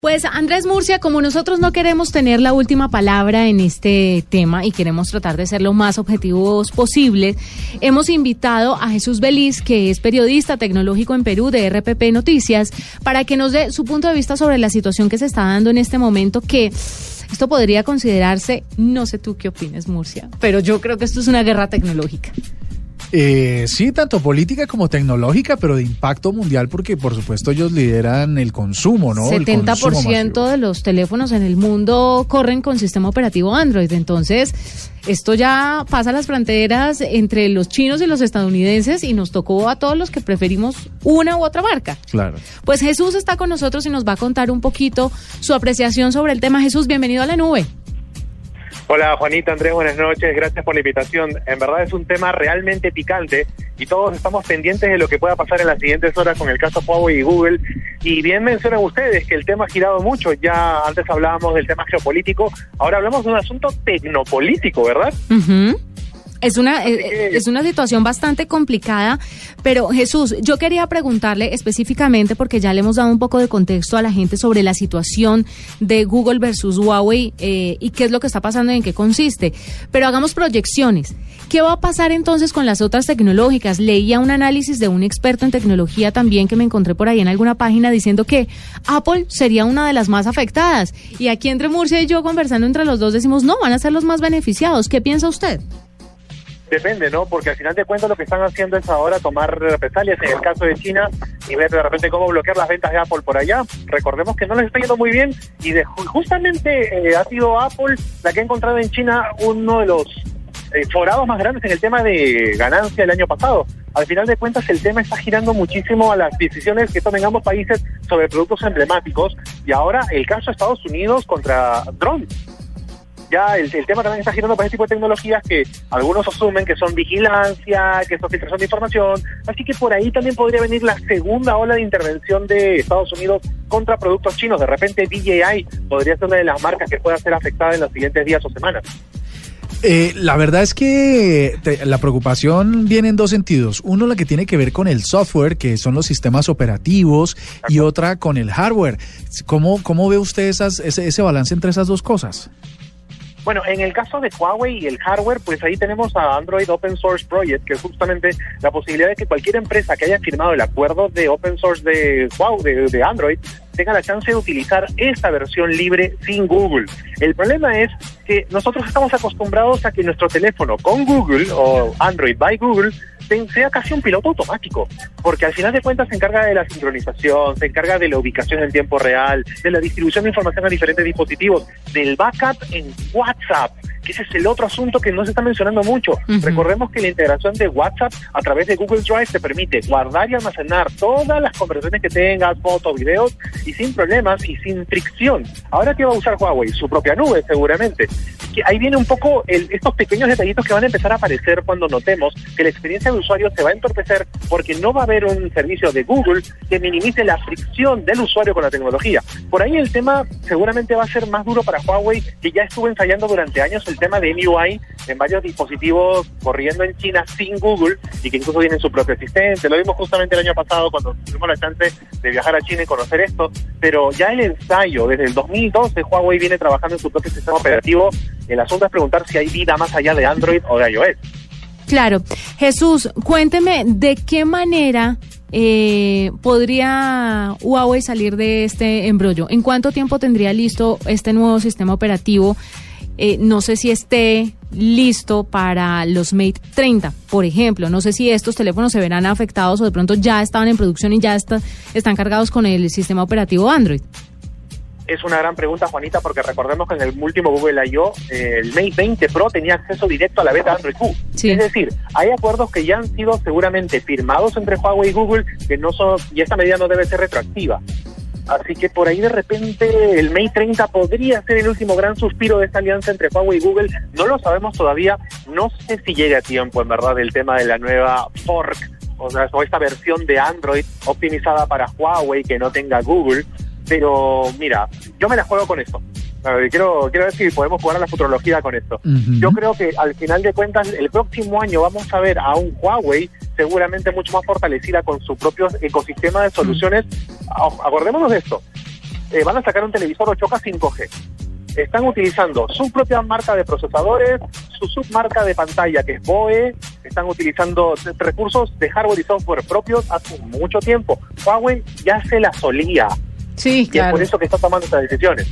Pues Andrés Murcia, como nosotros no queremos tener la última palabra en este tema y queremos tratar de ser lo más objetivos posible, hemos invitado a Jesús Beliz, que es periodista tecnológico en Perú de RPP Noticias, para que nos dé su punto de vista sobre la situación que se está dando en este momento que esto podría considerarse, no sé tú qué opinas Murcia, pero yo creo que esto es una guerra tecnológica. Eh, sí, tanto política como tecnológica, pero de impacto mundial porque por supuesto ellos lideran el consumo, ¿no? El 70% consumo de los teléfonos en el mundo corren con sistema operativo Android, entonces esto ya pasa las fronteras entre los chinos y los estadounidenses y nos tocó a todos los que preferimos una u otra marca. Claro. Pues Jesús está con nosotros y nos va a contar un poquito su apreciación sobre el tema. Jesús, bienvenido a la nube. Hola Juanita, Andrés, buenas noches, gracias por la invitación. En verdad es un tema realmente picante y todos estamos pendientes de lo que pueda pasar en las siguientes horas con el caso Huawei y Google. Y bien mencionan ustedes que el tema ha girado mucho, ya antes hablábamos del tema geopolítico, ahora hablamos de un asunto tecnopolítico, ¿verdad? Es una, eh, que- es una situación bastante complicada, pero Jesús, yo quería preguntarle específicamente, porque ya le hemos dado un poco de contexto a la gente sobre la situación de Google versus Huawei eh, y qué es lo que está pasando y en qué consiste. Pero hagamos proyecciones. ¿Qué va a pasar entonces con las otras tecnológicas? Leía un análisis de un experto en tecnología también que me encontré por ahí en alguna página diciendo que Apple sería una de las más afectadas. Y aquí entre Murcia y yo conversando entre los dos decimos, no, van a ser los más beneficiados. ¿Qué piensa usted? Depende, ¿no? Porque al final de cuentas lo que están haciendo es ahora tomar represalias en el caso de China y ver de repente cómo bloquear las ventas de Apple por allá. Recordemos que no les está yendo muy bien y de, justamente eh, ha sido Apple la que ha encontrado en China uno de los eh, forados más grandes en el tema de ganancia el año pasado. Al final de cuentas el tema está girando muchísimo a las decisiones que tomen ambos países sobre productos emblemáticos y ahora el caso de Estados Unidos contra drones ya el, el tema también está girando para ese tipo de tecnologías que algunos asumen que son vigilancia, que son filtración de información, así que por ahí también podría venir la segunda ola de intervención de Estados Unidos contra productos chinos. De repente DJI podría ser una de las marcas que pueda ser afectada en los siguientes días o semanas. Eh, la verdad es que te- la preocupación viene en dos sentidos. Uno, la que tiene que ver con el software, que son los sistemas operativos, y otra con el hardware. ¿Cómo, cómo ve usted esas, ese, ese balance entre esas dos cosas? Bueno, en el caso de Huawei y el hardware, pues ahí tenemos a Android Open Source Project, que es justamente la posibilidad de que cualquier empresa que haya firmado el acuerdo de open source de Huawei, de, de Android, tenga la chance de utilizar esta versión libre sin Google. El problema es que nosotros estamos acostumbrados a que nuestro teléfono con Google o Android by Google sea casi un piloto automático, porque al final de cuentas se encarga de la sincronización, se encarga de la ubicación en tiempo real, de la distribución de información a diferentes dispositivos, del backup en WhatsApp, que ese es el otro asunto que no se está mencionando mucho. Recordemos que la integración de WhatsApp a través de Google Drive te permite guardar y almacenar todas las conversaciones que tengas, fotos, videos, y sin problemas y sin fricción. Ahora, ¿qué va a usar Huawei? Su propia nube, seguramente. Que ahí viene un poco el- estos pequeños detallitos que van a empezar a aparecer cuando notemos que la experiencia de usuario se va a entorpecer porque no va a haber un servicio de Google que minimice la fricción del usuario con la tecnología. Por ahí el tema seguramente va a ser más duro para Huawei, que ya estuvo ensayando durante años el tema de MIUI en varios dispositivos corriendo en China sin Google y que incluso tienen su propio asistente. Lo vimos justamente el año pasado cuando tuvimos la chance de viajar a China y conocer esto, pero ya el ensayo desde el 2012 Huawei viene trabajando en su propio sistema operativo. El asunto es preguntar si hay vida más allá de Android o de iOS. Claro. Jesús, cuénteme de qué manera eh, podría Huawei salir de este embrollo. ¿En cuánto tiempo tendría listo este nuevo sistema operativo? Eh, no sé si esté listo para los Mate 30, por ejemplo. No sé si estos teléfonos se verán afectados o de pronto ya estaban en producción y ya está- están cargados con el sistema operativo Android. Es una gran pregunta, Juanita, porque recordemos que en el último Google I.O., eh, el Mate 20 Pro tenía acceso directo a la beta Android Q. Sí. Es decir, hay acuerdos que ya han sido seguramente firmados entre Huawei y Google, que no son, y esta medida no debe ser retroactiva. Así que por ahí de repente el May 30 podría ser el último gran suspiro de esta alianza entre Huawei y Google. No lo sabemos todavía. No sé si llega a tiempo, en verdad, el tema de la nueva fork, o sea, o esta versión de Android optimizada para Huawei que no tenga Google. Pero mira, yo me la juego con esto. Quiero, quiero ver si podemos jugar a la futurología con esto. Yo creo que al final de cuentas, el próximo año vamos a ver a un Huawei seguramente mucho más fortalecida con su propio ecosistema de soluciones. Acordémonos de esto. Eh, van a sacar un televisor 8K 5G. Están utilizando su propia marca de procesadores, su submarca de pantalla que es BOE, están utilizando recursos de hardware y software propios hace mucho tiempo. Huawei ya se la solía. Sí, y es por eso que está tomando estas decisiones.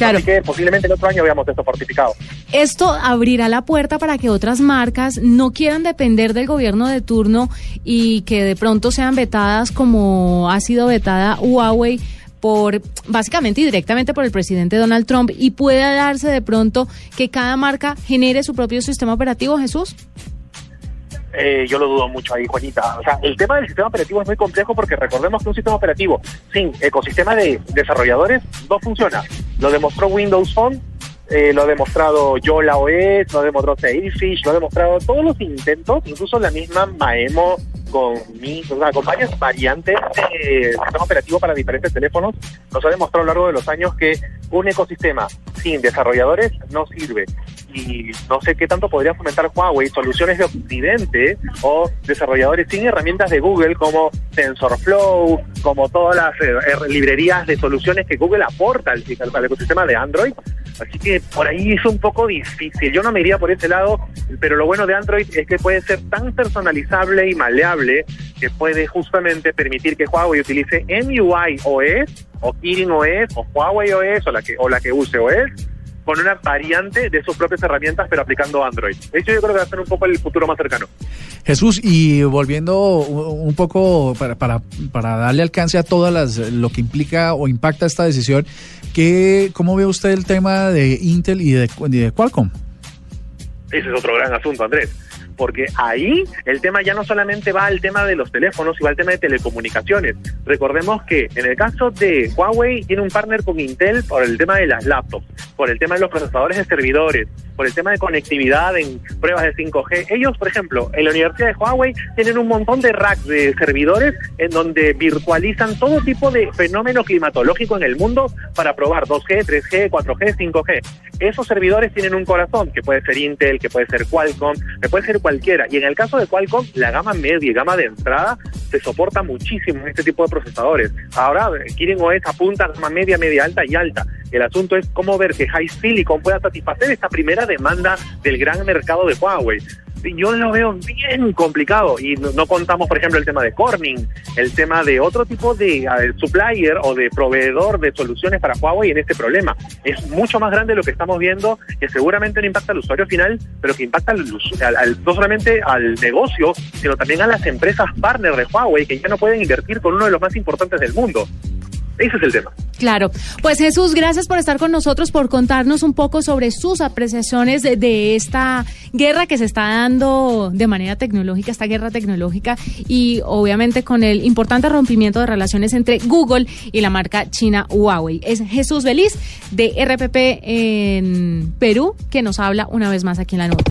Claro. Así que posiblemente el otro año veamos esto fortificado. Esto abrirá la puerta para que otras marcas no quieran depender del gobierno de turno y que de pronto sean vetadas como ha sido vetada Huawei por básicamente y directamente por el presidente Donald Trump y pueda darse de pronto que cada marca genere su propio sistema operativo, Jesús. Eh, yo lo dudo mucho ahí, Juanita. O sea, el tema del sistema operativo es muy complejo porque recordemos que un sistema operativo sin ecosistema de desarrolladores no funciona. Lo demostró Windows Phone, eh, lo ha demostrado Yola OS, lo ha demostrado Sailfish, lo ha demostrado todos los intentos, incluso la misma Maemo con, mi, o sea, con varias variantes de sistema operativo para diferentes teléfonos, nos ha demostrado a lo largo de los años que un ecosistema sin desarrolladores no sirve y no sé qué tanto podría fomentar Huawei soluciones de Occidente o desarrolladores sin herramientas de Google como TensorFlow, como todas las eh, eh, librerías de soluciones que Google aporta al, al, ecosistema de Android. Así que por ahí es un poco difícil. Yo no me iría por ese lado, pero lo bueno de Android es que puede ser tan personalizable y maleable que puede justamente permitir que Huawei utilice MUI OS o Kirin OS o Huawei OS o la que, o la que use OS con una variante de sus propias herramientas, pero aplicando Android. Eso yo creo que va a ser un poco el futuro más cercano. Jesús, y volviendo un poco para, para, para darle alcance a todas las lo que implica o impacta esta decisión, ¿qué, ¿cómo ve usted el tema de Intel y de, y de Qualcomm? Ese es otro gran asunto, Andrés porque ahí el tema ya no solamente va al tema de los teléfonos, sino al tema de telecomunicaciones. Recordemos que en el caso de Huawei tiene un partner con Intel por el tema de las laptops, por el tema de los procesadores de servidores, por el tema de conectividad en pruebas de 5G. Ellos, por ejemplo, en la Universidad de Huawei tienen un montón de racks de servidores en donde virtualizan todo tipo de fenómeno climatológico en el mundo para probar 2G, 3G, 4G, 5G. Esos servidores tienen un corazón, que puede ser Intel, que puede ser Qualcomm, que puede ser cualquiera. Y en el caso de Qualcomm, la gama media y gama de entrada se soporta muchísimo en este tipo de procesadores. Ahora, Kirin OS apunta a gama media, media alta y alta. El asunto es cómo ver que High Silicon pueda satisfacer esta primera demanda del gran mercado de Huawei yo lo veo bien complicado y no, contamos, por ejemplo, el tema de Corning, el tema de otro tipo de supplier o de proveedor de soluciones para Huawei en este problema. Es mucho más grande lo que estamos viendo, que seguramente no impacta al usuario final, pero que impacta al, no solamente al negocio, sino también a las empresas partner de Huawei que ya no pueden invertir con uno de los más importantes del mundo. Ese es el tema. Claro. Pues Jesús, gracias por estar con nosotros, por contarnos un poco sobre sus apreciaciones de, esta guerra que se está dando de manera tecnológica, esta guerra tecnológica y obviamente con el importante rompimiento de relaciones entre Google y la marca china Huawei. Es Jesús Feliz de RPP en Perú que nos habla una vez más aquí en la nube.